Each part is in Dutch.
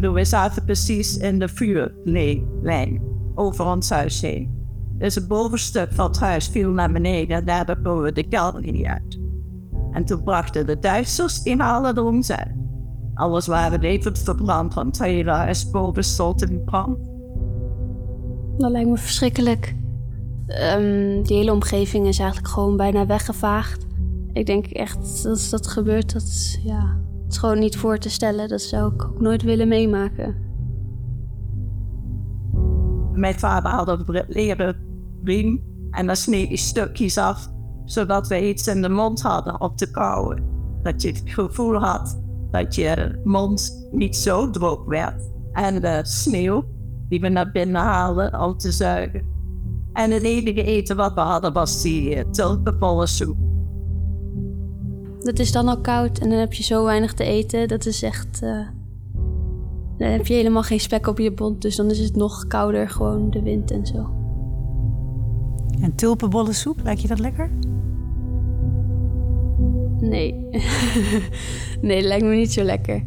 bedoel, we zaten precies in de vuurlijn over ons huis heen. Dus het bovenste van het huis viel naar beneden en daar komen we de kelder niet uit. En toen brachten de Duitsers in alle erom zijn. Alles waren levend verbrand, want het hele huis boven stond in brand. Dat lijkt me verschrikkelijk. Um, die hele omgeving is eigenlijk gewoon bijna weggevaagd. Ik denk echt als dat gebeurt, dat ja, het is gewoon niet voor te stellen. Dat zou ik ook nooit willen meemaken. Mijn vader had een leren riem en dan sneed hij stukjes af, zodat we iets in de mond hadden op te kauwen. Dat je het gevoel had dat je mond niet zo droog werd. En de sneeuw die we naar binnen haalden om te zuigen. En het enige eten wat we hadden was die uh, tulpenbollensoep. Het is dan al koud en dan heb je zo weinig te eten. Dat is echt. Uh, dan heb je helemaal geen spek op je bont. Dus dan is het nog kouder, gewoon de wind en zo. En tulpenbollensoep, lijkt je dat lekker? Nee. nee, dat lijkt me niet zo lekker.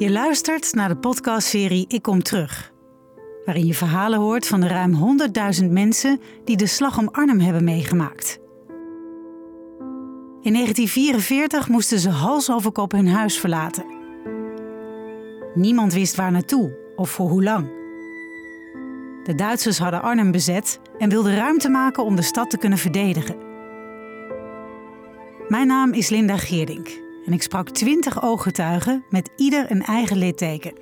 Je luistert naar de podcastserie Ik Kom Terug. Waarin je verhalen hoort van de ruim 100.000 mensen die de slag om Arnhem hebben meegemaakt. In 1944 moesten ze hals over kop hun huis verlaten. Niemand wist waar naartoe of voor hoe lang. De Duitsers hadden Arnhem bezet en wilden ruimte maken om de stad te kunnen verdedigen. Mijn naam is Linda Geerdink en ik sprak twintig ooggetuigen met ieder een eigen litteken.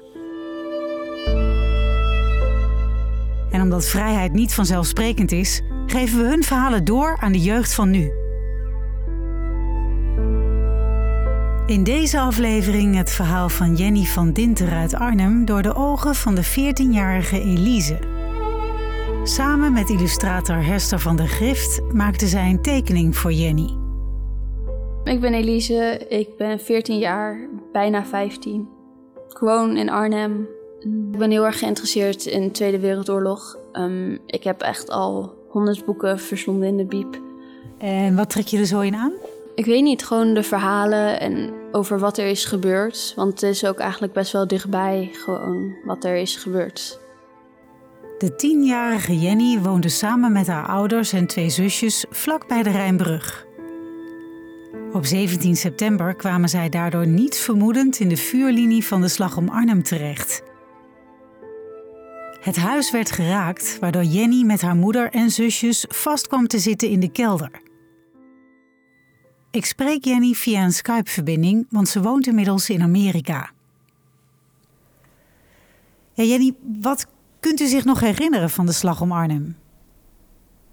En omdat vrijheid niet vanzelfsprekend is, geven we hun verhalen door aan de jeugd van nu. In deze aflevering het verhaal van Jenny van Dinter uit Arnhem door de ogen van de 14-jarige Elise. Samen met illustrator Hester van der Grift maakte zij een tekening voor Jenny. Ik ben Elise, ik ben 14 jaar, bijna 15. Ik woon in Arnhem. Ik ben heel erg geïnteresseerd in de Tweede Wereldoorlog. Um, ik heb echt al honderd boeken verslonden in de biep. En wat trek je er zo in aan? Ik weet niet, gewoon de verhalen en over wat er is gebeurd. Want het is ook eigenlijk best wel dichtbij gewoon wat er is gebeurd. De tienjarige Jenny woonde samen met haar ouders en twee zusjes vlak bij de Rijnbrug. Op 17 september kwamen zij daardoor niet vermoedend in de vuurlinie van de slag om Arnhem terecht. Het huis werd geraakt, waardoor Jenny met haar moeder en zusjes vast kwam te zitten in de kelder. Ik spreek Jenny via een Skype-verbinding, want ze woont inmiddels in Amerika. Ja, Jenny, wat kunt u zich nog herinneren van de slag om Arnhem?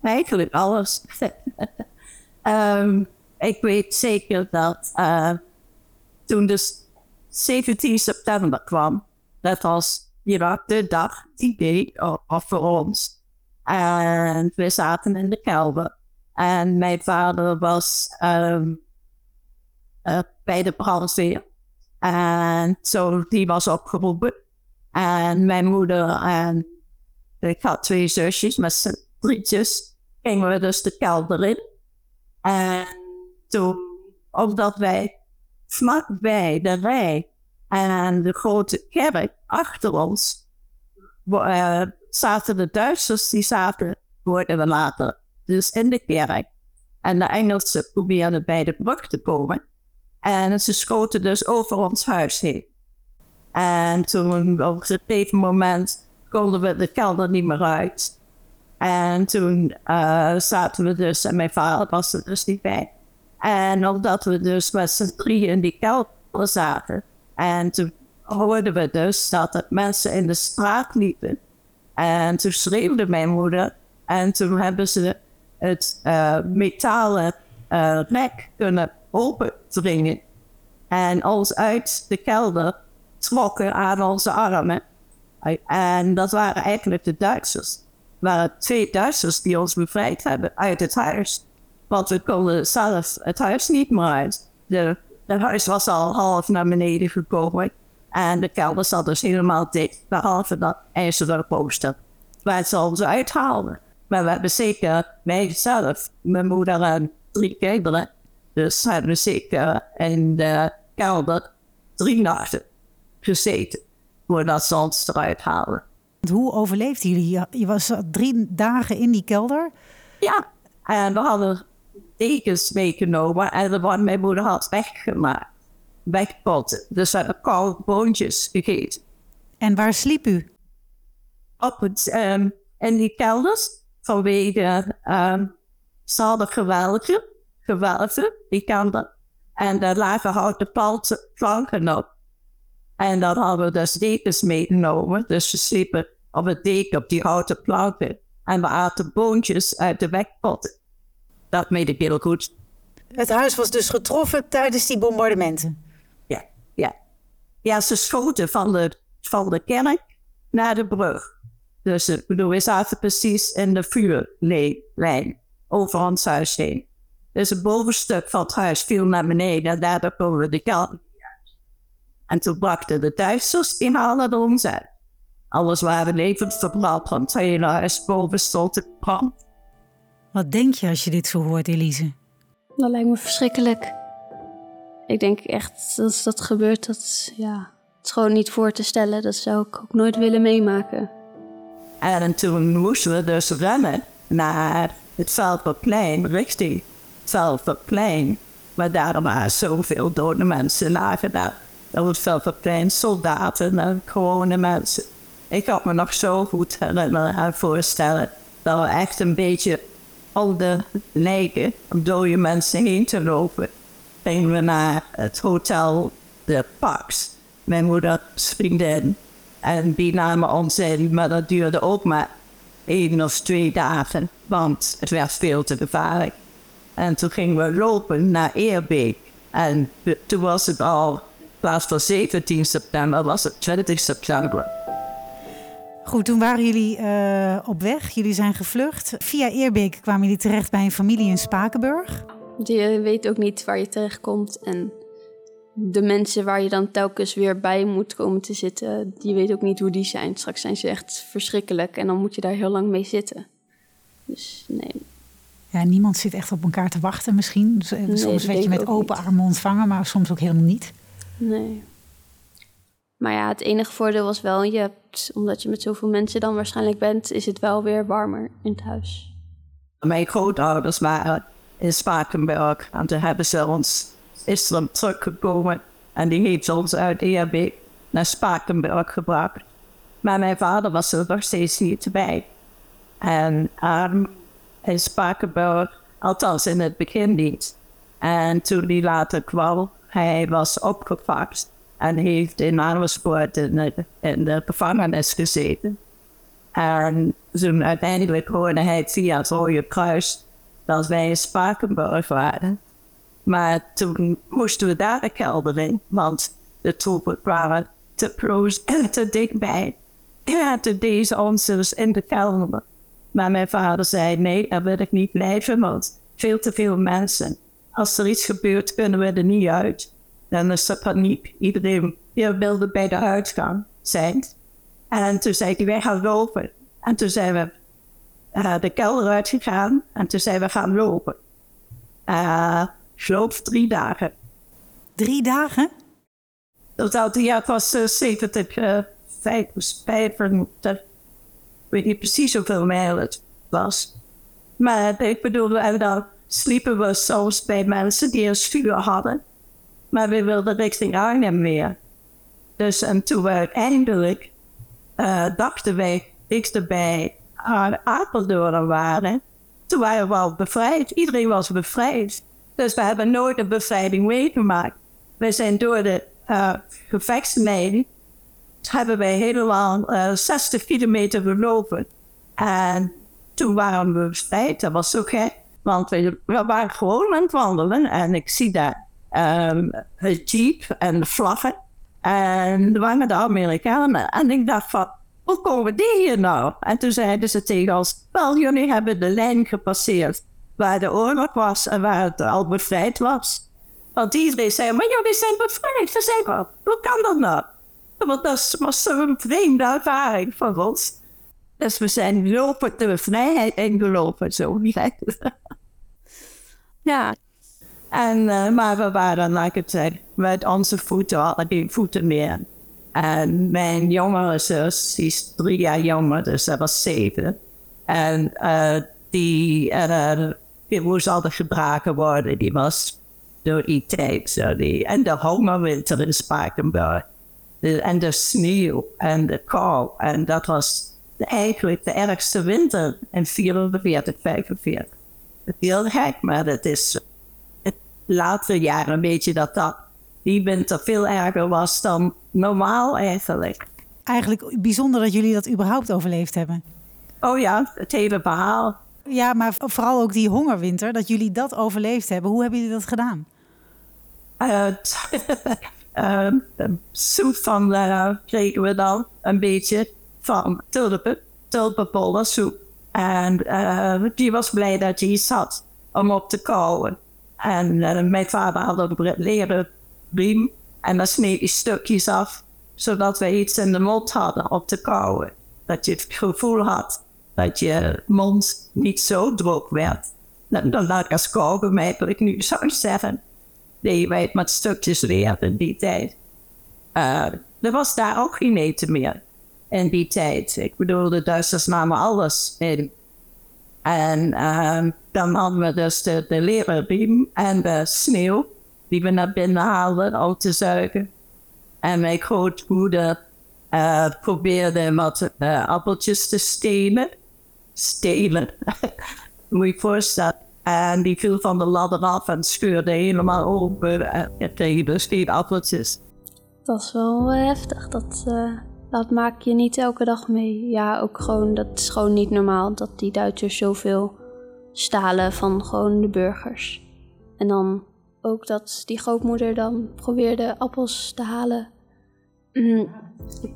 Eigenlijk alles. ik weet zeker dat uh, toen de 17 september kwam, dat was de dag die deed voor ons. En we zaten in de kelder. En mijn vader was um, uh, bij de brandweer. En zo, die was opgeroepen. En mijn moeder en ik had twee zusjes met z'n drietjes. Gingen we dus de kelder in. En toen, omdat wij vlakbij de rij en de grote kerk achter ons uh, zaten de Duitsers, die zaten, hoorden we later, dus in de kerk. En de Engelsen probeerden bij de brug te komen. En ze schoten dus over ons huis heen. En toen op een gegeven moment konden we de kelder niet meer uit. En toen uh, zaten we dus, en mijn vader was er dus niet bij. En omdat we dus met z'n drieën in die kelder zaten. En toen hoorden we dus dat er mensen in de straat liepen. En toen schreeuwde mijn moeder. En toen hebben ze het uh, metalen uh, rek kunnen opendringen. En ons uit de kelder trokken aan onze armen. En dat waren eigenlijk de Duitsers. Het waren twee Duitsers die ons bevrijd hebben uit het huis. Want we konden zelf het huis niet meer uit. De, het huis was al half naar beneden gekomen. En de kelder zat dus helemaal dicht, behalve dat ijzeren poster. waar ze ons uithaalden. Maar we hebben zeker, wij zelf, mijn moeder en drie kinderen. Dus hebben we zeker in de kelder drie nachten gezeten. Voordat ze ons eruit halen. Hoe overleefden jullie? Je was drie dagen in die kelder. Ja, en we hadden dekens meegenomen en wat mijn moeder had weggemaakt. Wegpotten. Dus we hebben koude boontjes gegeten. En waar sliep u? Op het, um, in die kelders vanwege um, ze hadden gewelven, gewelven, die kelder. En daar lagen houten planken op. En dan hadden we dus dekens meegenomen. Dus we sliepen op het deken op die houten planken. En we aten boontjes uit de wegpotten. Dat meen ik heel goed. Het huis was dus getroffen tijdens die bombardementen? Ja, ja. Ja, ze schoten van de, van de kerk naar de brug. Dus ik bedoel, we zaten precies in de vuurlijn over ons huis heen. Dus het bovenstuk van het huis viel naar beneden en daardoor komen we de kelder En toen brachten de Duitsers in alle ons uit. Alles waren levend verbrand, want het hele huis boven stond in brand. Wat denk je als je dit zo hoort, Elise? Dat lijkt me verschrikkelijk. Ik denk echt, als dat gebeurt, dat ja, het is gewoon niet voor te stellen. Dat zou ik ook nooit willen meemaken. En toen moesten we dus rennen naar het Veldplein, richting het Veldplein. Maar daarom waren zoveel dode mensen nagedaan. Op het Veldplein soldaten en gewone mensen. Ik had me nog zo goed herinneren en voorstellen dat we echt een beetje al de lijken, dode mensen heen te lopen, gingen we naar het hotel De Pax. Mijn moeders vriendin. En die namen ons in, maar dat duurde ook maar één of twee dagen, want het werd veel te gevaarlijk. En toen gingen we lopen naar Eerbeek. En toen was het al, in plaats van 17 september, was het 20 september. Goed, toen waren jullie uh, op weg. Jullie zijn gevlucht. Via Eerbeek kwamen jullie terecht bij een familie in Spakenburg. Je weet ook niet waar je terechtkomt. En de mensen waar je dan telkens weer bij moet komen te zitten, die weet ook niet hoe die zijn. Straks zijn ze echt verschrikkelijk en dan moet je daar heel lang mee zitten. Dus nee. Ja, niemand zit echt op elkaar te wachten misschien. Soms werd je met open armen ontvangen, maar soms ook helemaal niet. Nee. Maar ja, het enige voordeel was wel, je hebt, omdat je met zoveel mensen dan waarschijnlijk bent, is het wel weer warmer in het huis. Mijn grootouders waren in Spakenburg en toen hebben ze ons Islam teruggekomen en die heeft ons uit EHB naar Spakenburg gebracht. Maar mijn vader was er nog steeds niet bij. En um, in Spakenburg, althans in het begin niet. En toen hij later kwam, hij was opgepakt en heeft in Amersfoort in de, in gevangenis gezeten. En toen uiteindelijk hoorde hij via het Rode Kruis dat wij in Spakenburg waren. Maar toen moesten we daar de kelder in, want de troepen waren te close en te dichtbij. Ja, toen deze ons in de kelder. Maar mijn vader zei, nee, daar wil ik niet blijven, want veel te veel mensen. Als er iets gebeurt, kunnen we er niet uit. Dan is er paniek. Iedereen wilde bij de uitgang zijn. En toen zei hij, wij gaan lopen. En toen zijn we uh, de kelder uitgegaan. En toen zijn we gaan lopen. Uh, loop drie dagen. Drie dagen? Dat ja, het was uh, 70, uh, 75, ik weet niet precies hoeveel mijl het was. Maar ik bedoel, en dan sliepen we soms bij mensen die een vuur hadden. Maar we wilden richting Arnhem meer. Dus en toen we uiteindelijk uh, dachten wij dichterbij aan Apeldoorn waren, toen waren we al bevrijd. Iedereen was bevrijd. Dus we hebben nooit een bevrijding meegemaakt. We zijn door de uh, hebben wij helemaal uh, 60 kilometer gelopen. En toen waren we bevrijd. Dat was zo gek. Want we, we waren gewoon aan het wandelen. En ik zie daar um, het jeep en de vlaggen. En er waren de Amerikanen. En ik dacht van, hoe komen die hier nou? En toen zeiden ze tegen ons, wel, jullie hebben de lijn gepasseerd waar de oorlog was en waar het al bevrijd was. Want iedereen zei, maar jullie zijn bevrijd. Ze zeiden, hoe kan dat nou? Want dat was zo'n vreemde ervaring van ons. Dus we zijn lopen de vrijheid ingelopen, zo Ja, En, eh, maar we waren, like ik zei, met onze voeten hadden geen voeten meer. En mijn jongere zus, die is drie jaar jonger, dus dat was zeven. En eh, die, uh, die moest altijd worden. Die was door die tijd. En de hongerwinter in Spakenburg. En de sneeuw en de kou. En dat was eigenlijk de ergste winter in 44, 45. Het is heel gek, maar het is het latere jaren weet je dat dat die winter veel erger was dan normaal eigenlijk. Eigenlijk bijzonder dat jullie dat überhaupt overleefd hebben. Oh ja, het hele verhaal. Ja, maar vooral ook die hongerwinter, dat jullie dat overleefd hebben. Hoe hebben jullie dat gedaan? Uh, uh, soep van uh, kregen we dan een beetje van tulpen, soep. En uh, die was blij dat hij zat om op te kouwen. En uh, mijn vader had een leren riem en dan sneed hij stukjes af, zodat we iets in de mond hadden op te kouwen. Dat je het gevoel had dat je mond niet zo droog werd. Dan, dan laat ik als kauwgom ik nu zou zeggen. Nee, wij met stukjes leer in die tijd. Uh, er was daar ook geen eten meer in die tijd. Ik bedoel, de Duitsers namen alles in. En uh, dan hadden we dus de, de leren en de sneeuw die we naar binnen haalden om te zuigen. En mijn grootmoeder uh, probeerde wat uh, appeltjes te stelen. Stelen. Moet je voorstellen. En die viel van de ladder af en scheurde helemaal open. En tegen dus geen appeltjes. Dat is wel heftig. Dat, dat maak je niet elke dag mee. Ja, ook gewoon, dat is gewoon niet normaal dat die Duitsers zoveel stalen van gewoon de burgers. En dan ook dat die grootmoeder dan probeerde appels te halen. Mm,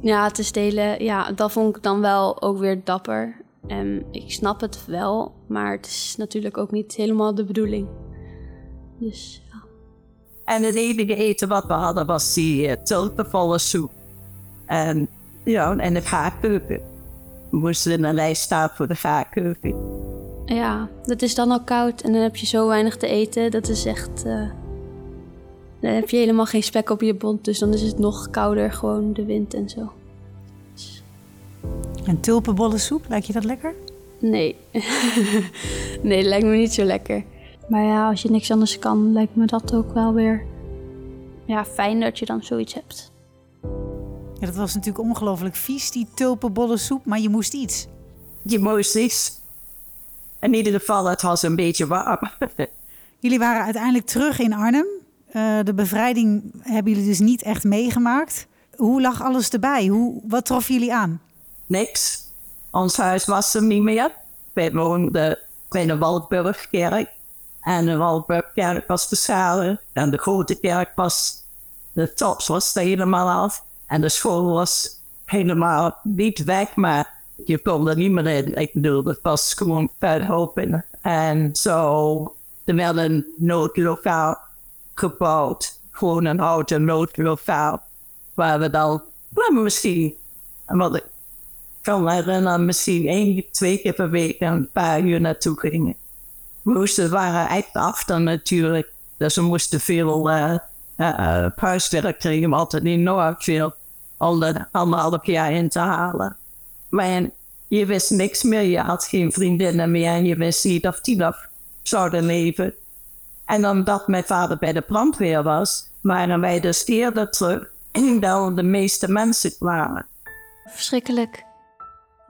ja, te stelen. Ja, dat vond ik dan wel ook weer dapper. En ik snap het wel, maar het is natuurlijk ook niet helemaal de bedoeling. Dus ja. En het enige eten wat we hadden was die uh, tulpenvolle soep. En, ja, en de gaarkeuken. We moesten in een lijst staan voor de gaarkeuken. Ja, het is dan al koud en dan heb je zo weinig te eten. Dat is echt. Uh, dan heb je helemaal geen spek op je bont, dus dan is het nog kouder, gewoon de wind en zo. Dus... En tulpenbollensoep, lijkt je dat lekker? Nee. nee, lijkt me niet zo lekker. Maar ja, als je niks anders kan, lijkt me dat ook wel weer ja, fijn dat je dan zoiets hebt. Ja, dat was natuurlijk ongelooflijk vies, die tulpenbollensoep, maar je moest iets. Je moest iets. In ieder geval, het was een beetje warm. Jullie waren uiteindelijk terug in Arnhem. Uh, de bevrijding hebben jullie dus niet echt meegemaakt. Hoe lag alles erbij? Hoe, wat trof jullie aan? Niks. Ons huis was er niet meer. Wij woonden bij de Waldburgkerk. En de Waldburgkerk was verschalen. En de grote kerk was... De tops was er helemaal af. En de school was helemaal niet weg, maar je kon er niet meer in. Ik bedoel, het was gewoon puinhoop. En zo, er werd een noodlokaal gebouwd. Gewoon een houten noodlokaal. Waar we dan, nou, misschien, wat ik kan me herinneren, misschien één, twee keer per week een paar uur naartoe gingen. We moesten, waren echt achter natuurlijk. Dus we moesten veel uh, uh, huiswerk kregen, altijd enorm veel om er anderhalf jaar in te halen. Maar je wist niks meer, je had geen vriendinnen meer en je wist niet of die nog zouden leven. En omdat mijn vader bij de brandweer was, waren wij dus eerder terug dan de meeste mensen waren. Verschrikkelijk.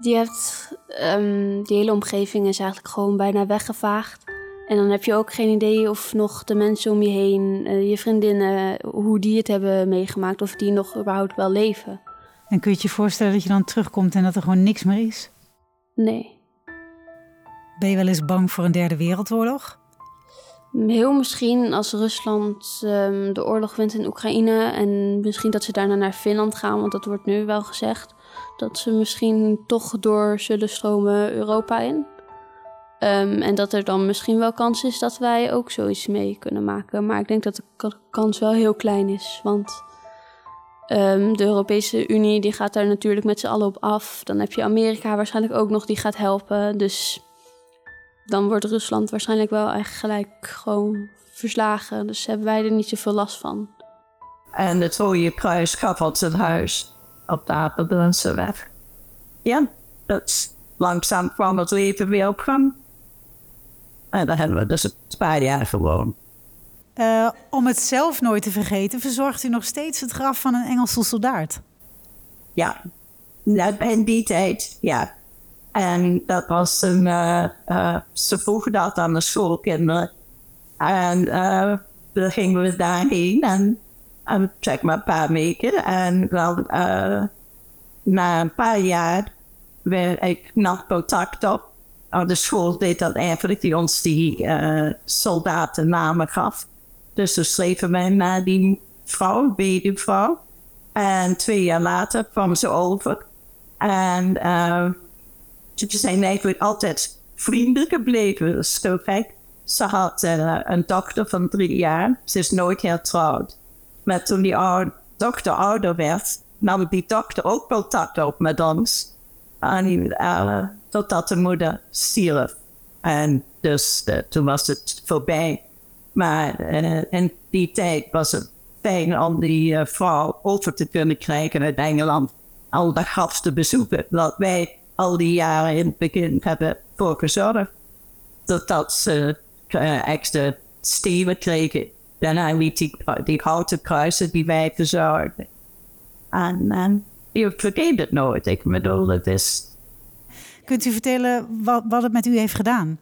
Hebt, um, die hele omgeving is eigenlijk gewoon bijna weggevaagd. En dan heb je ook geen idee of nog de mensen om je heen, uh, je vriendinnen, hoe die het hebben meegemaakt, of die nog überhaupt wel leven. En kun je je voorstellen dat je dan terugkomt en dat er gewoon niks meer is? Nee. Ben je wel eens bang voor een derde wereldoorlog? Heel misschien als Rusland um, de oorlog wint in Oekraïne en misschien dat ze daarna naar Finland gaan, want dat wordt nu wel gezegd. Dat ze misschien toch door zullen stromen Europa in. Um, en dat er dan misschien wel kans is dat wij ook zoiets mee kunnen maken. Maar ik denk dat de kans wel heel klein is. Want Ehm, de Europese Unie die gaat daar natuurlijk met z'n allen op af. Dan heb je Amerika waarschijnlijk ook nog die gaat helpen. Dus dan wordt Rusland waarschijnlijk wel echt gelijk gewoon verslagen. Dus hebben wij er niet zoveel last van. En het Rode Kruis ons een huis op de Apeldoornse weg. Ja, dat langzaam kwam het leven weer op gang. En dan hebben we dus een paar jaar gewoon. Uh, om het zelf nooit te vergeten, verzorgt u nog steeds het graf van een Engelse soldaat. Ja, in die tijd, ja. En dat was een, uh, uh, ze vroegen dat aan de schoolkinderen. En dan gingen we daarheen en, en zeg maar een paar weken. En dan na een paar jaar werd ik nog contact op. de school deed dat eigenlijk, die ons die soldatennamen gaf. Dus toen schreven wij naar die vrouw, vrouw. En twee jaar later kwam ze over. En uh, ze zijn eigenlijk altijd vrienden gebleven. Dat. Ze had uh, een dochter van drie jaar. Ze is nooit hertrouwd. Maar toen die dochter ouder werd, nam die dochter ook contact op met ons. En uh, totdat de moeder stierf. En dus uh, toen was het voorbij. Maar uh, in die tijd was het fijn om die uh, vrouw over te kunnen krijgen uit Engeland. Al de gasten bezoeken. Dat wij al die jaren in het begin hebben voor gezorgd. Dat ze extra steven kregen. Daarna liet die, die houten kruisen die wij verzorgden. En, en je vergeet het nooit. Ik bedoel, het is... Kunt u vertellen wat, wat het met u heeft gedaan?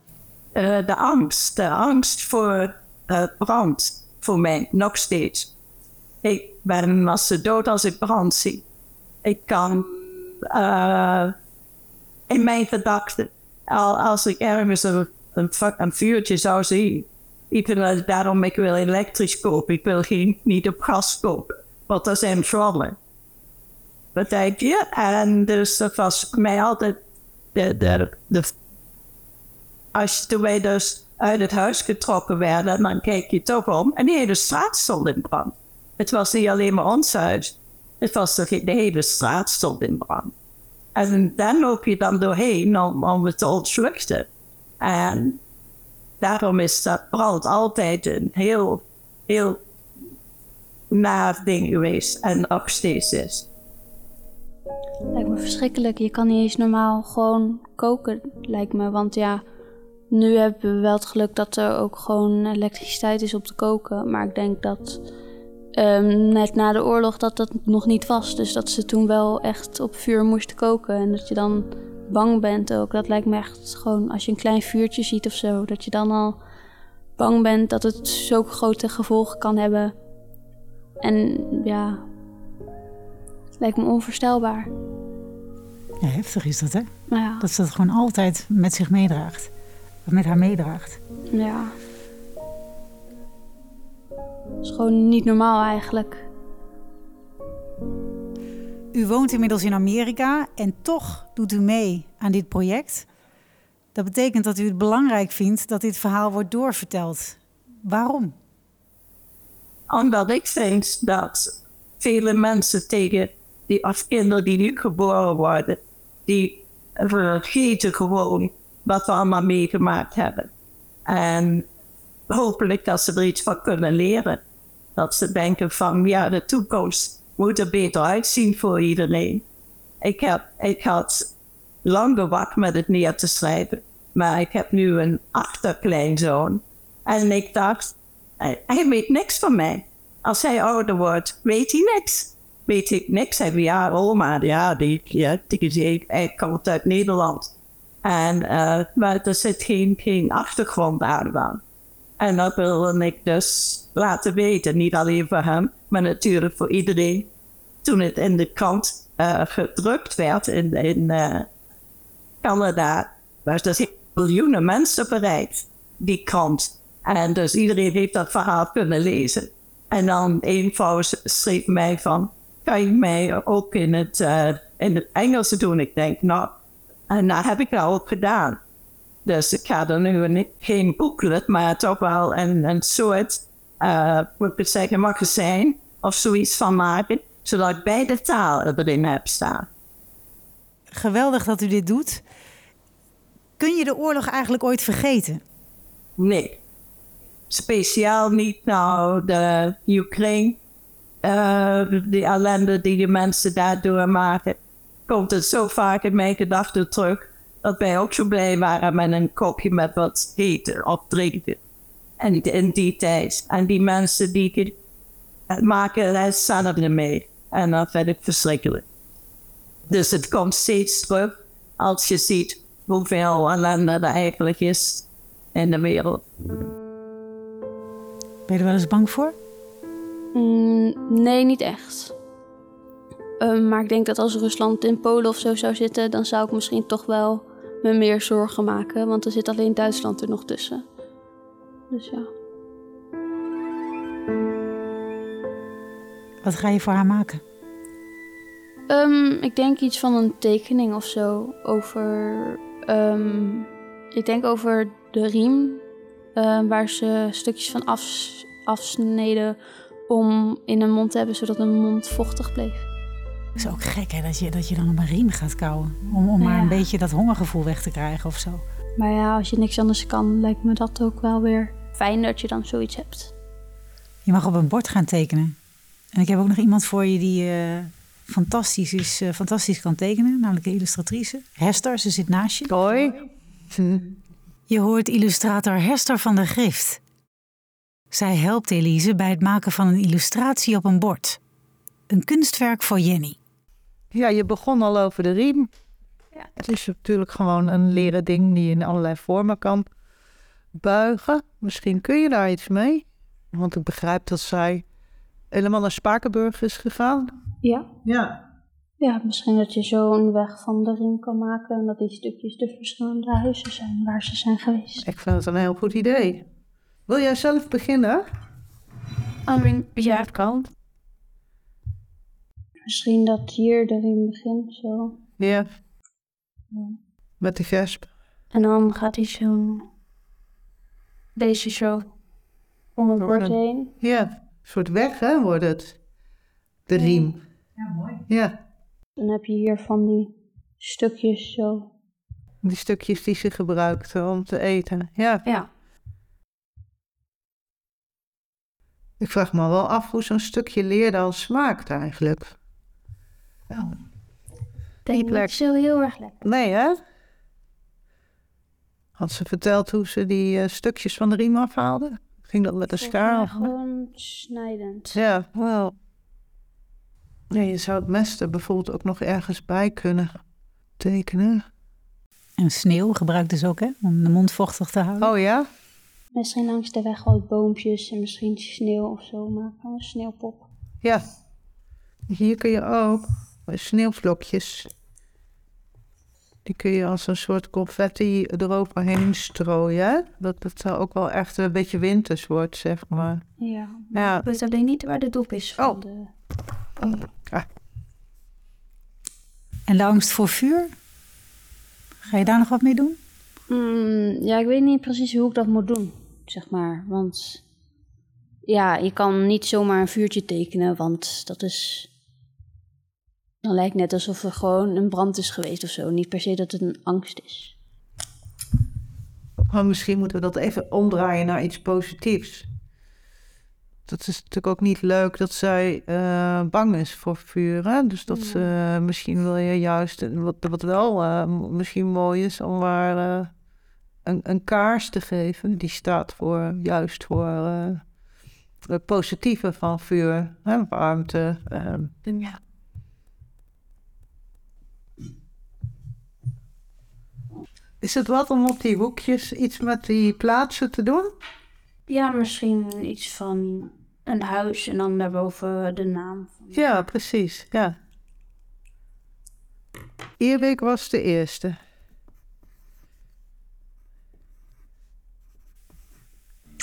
Uh, de angst. De angst voor uh, brand voor mij, nog steeds. Ik ben als ze dood als ik brand zie. Ik kan uh, in mijn gedachten, als ik ergens een, vuurtje zou zien, ik daarom ik wil elektrisch kopen, ik wil geen, niet op gas kopen, want dat zijn vlammen. Wat denk je? En dus dat was mij altijd de, de, de toen wij dus uit het huis getrokken werden, dan kijk je toch om. En die hele straat stond in brand. Het was niet alleen maar ons huis. Het was de, hele straat stond in brand. En dan loop je dan doorheen om, om het te ontvluchten. En daarom is dat brand altijd een heel, heel naar ding geweest. En nog steeds is. Lijkt me verschrikkelijk. Je kan niet eens normaal gewoon koken, lijkt me. Want ja, nu hebben we wel het geluk dat er ook gewoon elektriciteit is op te koken. Maar ik denk dat um, net na de oorlog dat dat nog niet was. Dus dat ze toen wel echt op vuur moesten koken. En dat je dan bang bent ook. Dat lijkt me echt gewoon als je een klein vuurtje ziet of zo. Dat je dan al bang bent dat het zulke grote gevolgen kan hebben. En ja, lijkt me onvoorstelbaar. Ja, heftig is dat hè? Nou ja. Dat ze dat gewoon altijd met zich meedraagt met haar meedraagt. Ja. Het is gewoon niet normaal eigenlijk. U woont inmiddels in Amerika en toch doet u mee aan dit project. Dat betekent dat u het belangrijk vindt dat dit verhaal wordt doorverteld. Waarom? Omdat ik vind dat vele mensen tegen die als kinderen die nu geboren worden, die vergeten gewoon wat we allemaal meegemaakt hebben. En hopelijk dat ze er iets van kunnen leren. Dat ze denken van, ja, de toekomst moet er beter uitzien voor iedereen. Ik, heb, ik had lang gewacht met het neer te schrijven. Maar ik heb nu een achterkleinzoon. En ik dacht, hij weet niks van mij. Als hij ouder wordt, weet hij niks. Weet ik niks. Hij ja, oma, ja, die, ja, die, hij komt uit Nederland. En, uh, maar er zit geen, geen achtergrond aan. En dat wilde ik dus laten weten. Niet alleen voor hem, maar natuurlijk voor iedereen. Toen het in de krant uh, gedrukt werd in, in uh, Canada, was dus miljoenen mensen bereikt, die krant. En dus iedereen heeft dat verhaal kunnen lezen. En dan een vrouw schreef mij van, kan je mij ook in het, in het Engels doen? Ik denk, nou, en dat heb ik al ook gedaan. Dus ik ga er nu geen booklet, maar toch wel een, een soort, uh, moet ik zeggen, magazijn of zoiets van maken. zodat ik beide talen erin heb staan. Geweldig dat u dit doet. Kun je de oorlog eigenlijk ooit vergeten? Nee. Speciaal niet nou de Oekraïne. Uh, die ellende die de mensen daar doormaken. Komt het zo vaak in mijn gedachten terug. Dat wij ook zo blij waren met een kopje met wat eten of drinken. En in die tijd. En die mensen die maken er zelf mee. En dat vind ik verschrikkelijk. Dus het komt steeds terug als je ziet hoeveel ellende er eigenlijk is in de wereld. Ben je er wel eens bang voor? Mm, nee, niet echt. Um, maar ik denk dat als Rusland in Polen of zo zou zitten, dan zou ik misschien toch wel me meer zorgen maken. Want er zit alleen Duitsland er nog tussen. Dus ja. Wat ga je voor haar maken? Um, ik denk iets van een tekening of zo. Over. Um, ik denk over de riem. Uh, waar ze stukjes van af, afsneden om in een mond te hebben, zodat een mond vochtig bleef. Het is ook gek hè, dat, je, dat je dan op een riem gaat kauwen. Om, om maar een beetje dat hongergevoel weg te krijgen of zo. Maar ja, als je niks anders kan, lijkt me dat ook wel weer fijn dat je dan zoiets hebt. Je mag op een bord gaan tekenen. En ik heb ook nog iemand voor je die uh, fantastisch, is, uh, fantastisch kan tekenen, namelijk een illustratrice. Hester, ze zit naast je. Hoi. Je hoort illustrator Hester van der Grift. Zij helpt Elise bij het maken van een illustratie op een bord. Een kunstwerk voor Jenny. Ja, je begon al over de riem. Ja. Het is natuurlijk gewoon een leren ding die je in allerlei vormen kan buigen. Misschien kun je daar iets mee. Want ik begrijp dat zij helemaal naar Spakenburg is gegaan. Ja. Ja. Ja, misschien dat je zo een weg van de riem kan maken en dat die stukjes de verschillende huizen zijn waar ze zijn geweest. Ik vind het een heel goed idee. Wil jij zelf beginnen? I mean, ja, het kan. Misschien dat hier de riem begint, zo. Ja. ja. Met de gesp. En dan gaat hij zo... Deze zo om het bord heen. Ja, een soort weg hè, wordt het. De riem. Ja, mooi. Ja. Dan heb je hier van die stukjes zo. Die stukjes die ze gebruikten om te eten. Ja. Ja. Ik vraag me wel af hoe zo'n stukje leer dan smaakt eigenlijk. Wel. Denk niet zo heel erg lekker. Nee, hè? Had ze verteld hoe ze die uh, stukjes van de riem afhaalden? Ging dat met een schaar? Gewoon snijdend. Ja, wel. Ja, je zou het mes er bijvoorbeeld ook nog ergens bij kunnen tekenen. En sneeuw gebruikt dus ook, hè? Om de mond vochtig te houden. Oh ja? Misschien langs de weg wat boompjes en misschien sneeuw of zo maken. Een sneeuwpop. Ja. Hier kun je ook sneeuwvlokjes. Die kun je als een soort confetti eroverheen strooien. Dat, dat zou ook wel echt een beetje winters wordt, zeg maar. Ja. ja. Ik weet alleen niet waar de dop is van oh. de... Oh. Ah. En de angst voor vuur? Ga je daar nog wat mee doen? Mm, ja, ik weet niet precies hoe ik dat moet doen, zeg maar. Want ja, je kan niet zomaar een vuurtje tekenen, want dat is... Dan lijkt net alsof er gewoon een brand is geweest of zo. Niet per se dat het een angst is. Maar misschien moeten we dat even omdraaien naar iets positiefs. Dat is natuurlijk ook niet leuk dat zij uh, bang is voor vuur. Hè? Dus dat ja. uh, misschien wil je juist, wat, wat wel uh, misschien mooi is, om maar een, een, kaars te geven. Die staat voor, juist voor het positieve van vuur, hè? warmte. ja. Is het wat om op die hoekjes iets met die plaatsen te doen? Ja, misschien iets van een huis en dan daarboven de naam. Ja, precies. Ja. Eerbeek was de eerste.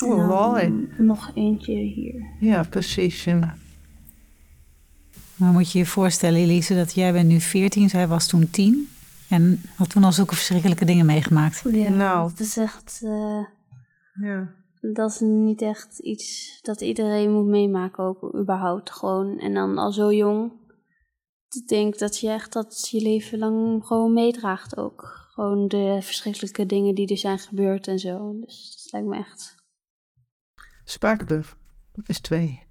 Oh, mooi. Nog eentje hier. Ja, precies. Ja. Maar moet je je voorstellen, Elise, dat jij bent nu 14, zij was toen 10. En had toen al zulke verschrikkelijke dingen meegemaakt. Ja, nou. het is echt... Uh... Ja. dat is niet echt iets dat iedereen moet meemaken, ook überhaupt gewoon. En dan al zo jong. Ik denk dat je echt dat je leven lang gewoon meedraagt ook. Gewoon de verschrikkelijke dingen die er zijn gebeurd en zo. Dus dat lijkt me echt. Spakenburg is twee.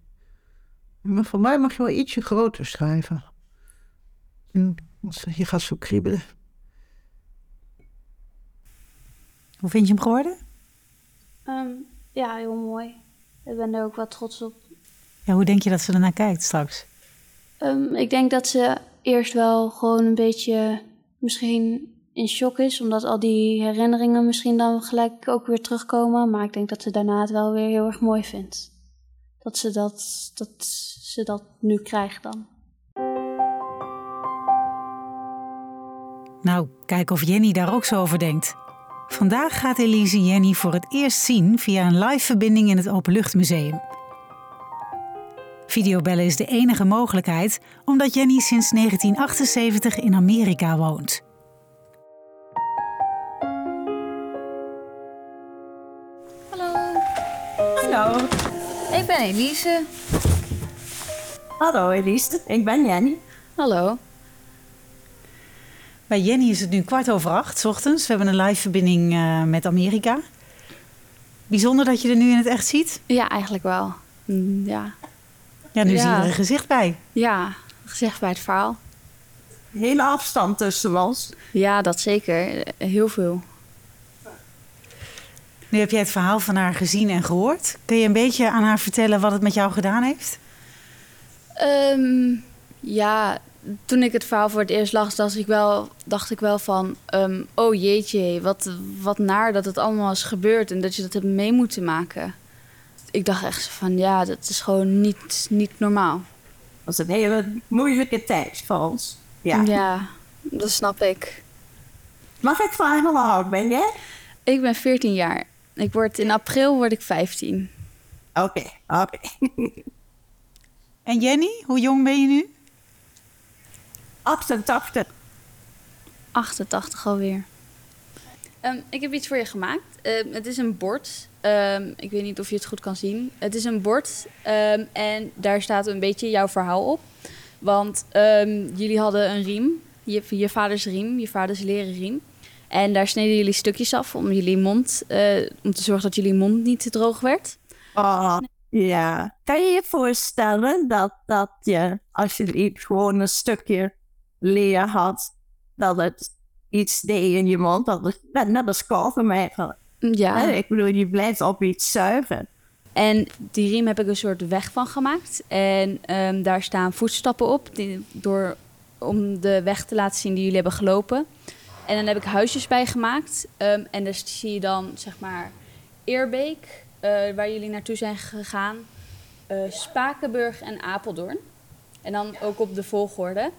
Maar voor mij mag je wel ietsje groter schrijven. Hm, Je gaat zo kriebelen. Hoe vind je hem geworden? Ehm, ja, heel mooi. Ik ben er ook wel trots op. Ja, hoe denk je dat ze ernaar kijkt straks? Ehm, ik denk dat ze eerst wel gewoon een beetje misschien in shock is, omdat al die herinneringen misschien dan gelijk ook weer terugkomen. Maar ik denk dat ze daarna het wel weer heel erg mooi vindt. Dat ze dat, dat, ze dat nu krijgt dan. Nou, kijk of Jenny daar ook zo over denkt. Vandaag gaat Elise Jenny voor het eerst zien via een live verbinding in het Openluchtmuseum. Videobellen is de enige mogelijkheid omdat Jenny sinds 1978 in Amerika woont. Hallo. ik ben Elise. Hallo Elise, ik ben Jenny. Hallo. Bij Jenny is het nu kwart over acht 's ochtends. We hebben een live verbinding eh, met Amerika. Bijzonder dat je er nu in het echt ziet. Ja, eigenlijk wel. Mm, Ja, Ja, nu Ja. zien we er een gezicht bij. ja gezegd bij het verhaal. Hele afstand tussen ons. Ja, dat zeker. Heel veel. Nu heb jij het verhaal van haar gezien en gehoord. Kun je een beetje aan haar vertellen wat het met jou gedaan heeft? Ehm, ja, toen ik het verhaal voor het eerst las, dacht ik wel, dacht ik wel van... ehm, oh jeetje, wat, wat naar dat het allemaal is gebeurd en dat je dat hebt mee moeten maken. Ik dacht echt van, ja, dat is gewoon niet, niet normaal. Dat was een hele moeilijke tijd voor ons. Ja. ja, dat snap ik. Mag ik vragen hoe oud ben jij? Ik ben 14 jaar. Ik word, in april word ik 15. Oké, oké. En Jenny, hoe jong ben je nu? 88. 88 alweer. Ehm, ik heb iets voor je gemaakt. Ehm, het is een bord. Ehm, ik weet niet of je het goed kan zien. Het is een bord ehm, en daar staat een beetje jouw verhaal op. Want ehm, jullie hadden een riem, je, je vaders riem, je vaders leren riem. En daar sneden jullie stukjes af om jullie mond, eh, om te zorgen dat jullie mond niet te droog werd. Oh, ja. Kan je je voorstellen dat, dat je, als je iets gewoon een stukje leer had, dat het iets deed in je mond, dat het net, net als eigenlijk. Ja. Ik bedoel, je blijft op iets zuigen. En die riem heb ik een soort weg van gemaakt. En ehm, daar staan voetstappen op die, door, om de weg te laten zien die jullie hebben gelopen. En dan heb ik huisjes bij gemaakt. Ehm, en daar zie je dan zeg maar Eerbeek, eh, waar jullie naartoe zijn gegaan. eh, Spakenburg en Apeldoorn. En dan ook op de volgorde.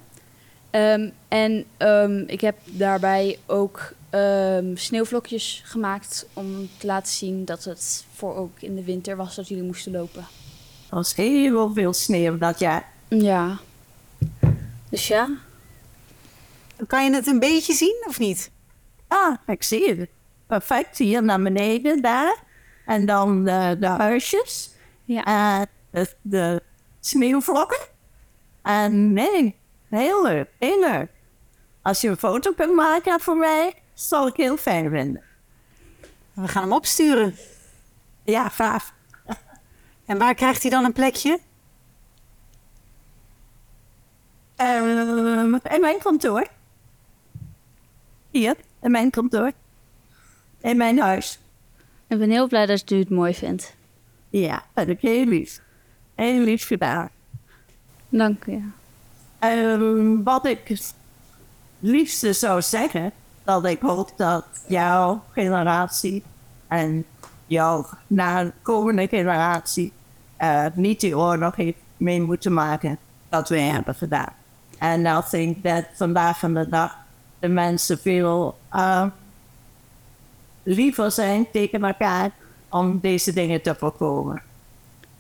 Ehm, en ehm, ik heb daarbij ook sneeuwvlokjes gemaakt om te laten zien dat het voor ook in de winter was dat jullie moesten lopen. Er was heel veel sneeuw dat jaar. Ja. Dus ja. Kan je het een beetje zien of niet? Ah, ik zie het. Perfect, hier naar beneden, daar. En dan de, de huisjes. Ja. En de, de sneeuwvlokken. En nee, heel leuk, heel leuk. Als je een foto kunt maken voor mij, zal ik heel fijn vinden. We gaan hem opsturen. Ja, graag. En waar krijgt hij dan een plekje? Ehm, in mijn kantoor. Hier, in mijn kantoor. In mijn huis. Ik ben heel blij dat u het mooi vindt. Ja, dat heb ik heel lief. Heel lief gedaan. Dank u. Ehm, wat ik het liefste zou zeggen, dat ik hoop dat jouw generatie en jouw nakomende generatie eh, niet die oorlog heeft mee moeten maken dat wij hebben gedaan. En ik denk dat vandaag van de dag de mensen veel eh, liever zijn tegen elkaar om deze dingen te voorkomen.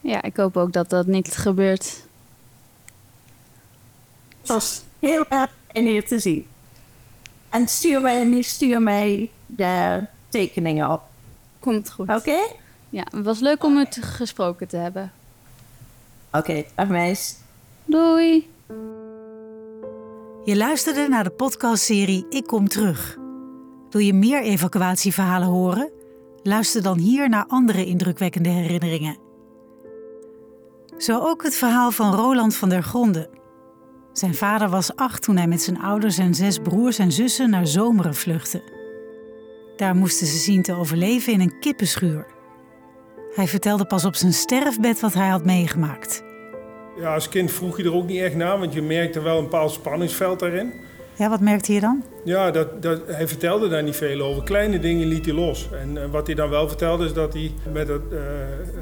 ja, ik hoop ook dat dat niet gebeurt. Het was heel erg in hier te zien. En stuur mij, stuur mij de tekeningen op. Komt goed. Oké? Ja, het was leuk om het gesproken te hebben. Oké, dag meis. Doei! Je luisterde naar de podcastserie Ik Kom Terug. Wil je meer evacuatieverhalen horen? Luister dan hier naar andere indrukwekkende herinneringen. Zo ook het verhaal van Roland van der Gronden. Zijn vader was acht toen hij met zijn ouders en zes broers en zussen naar Zomeren vluchtte. Daar moesten ze zien te overleven in een kippenschuur. Hij vertelde pas op zijn sterfbed wat hij had meegemaakt. Ja, als kind vroeg je er ook niet echt naar, want je merkte wel een bepaald spanningsveld daarin. Ja, wat merkte je dan? Ja, dat, dat, hij vertelde daar niet veel over. Kleine dingen liet hij los. En eh, wat hij dan wel vertelde is dat hij met het eh,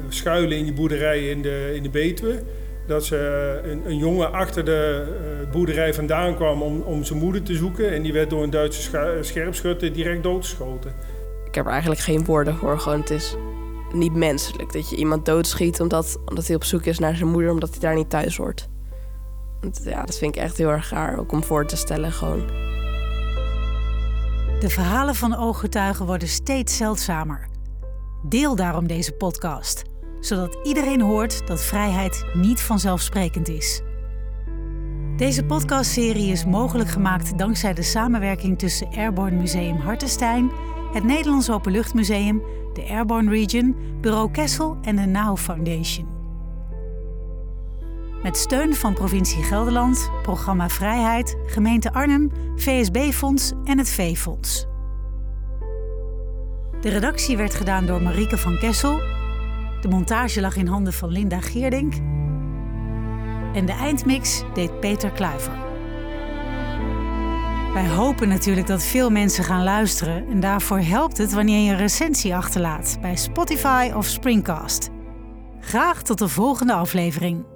schuilen in die boerderij in de, in de Betuwe... dat ze, eh, een, een jongen achter de eh, boerderij vandaan kwam om, om zijn moeder te zoeken... en die werd door een Duitse schu- scherpschutter direct doodgeschoten. Ik heb er eigenlijk geen woorden voor. Gewoon, het is niet menselijk dat je iemand doodschiet omdat, omdat hij op zoek is naar zijn moeder, omdat hij daar niet thuis hoort. Ja, dat vind ik echt heel erg raar, ook om voor te stellen gewoon. De verhalen van ooggetuigen worden steeds zeldzamer. Deel daarom deze podcast, zodat iedereen hoort dat vrijheid niet vanzelfsprekend is. Deze podcastserie is mogelijk gemaakt dankzij de samenwerking tussen Airborne Museum Hartenstein, het Nederlands Openluchtmuseum, de Airborne Region, Bureau Kessel en de NOW Foundation. Met steun van provincie Gelderland, Programma Vrijheid, Gemeente Arnhem, VSB-fonds en het V-fonds. De redactie werd gedaan door Marieke van Kessel. De montage lag in handen van Linda Geerdink. En de eindmix deed Peter Kluiver. Wij hopen natuurlijk dat veel mensen gaan luisteren en daarvoor helpt het wanneer je een recensie achterlaat bij Spotify of Springcast. Graag tot de volgende aflevering.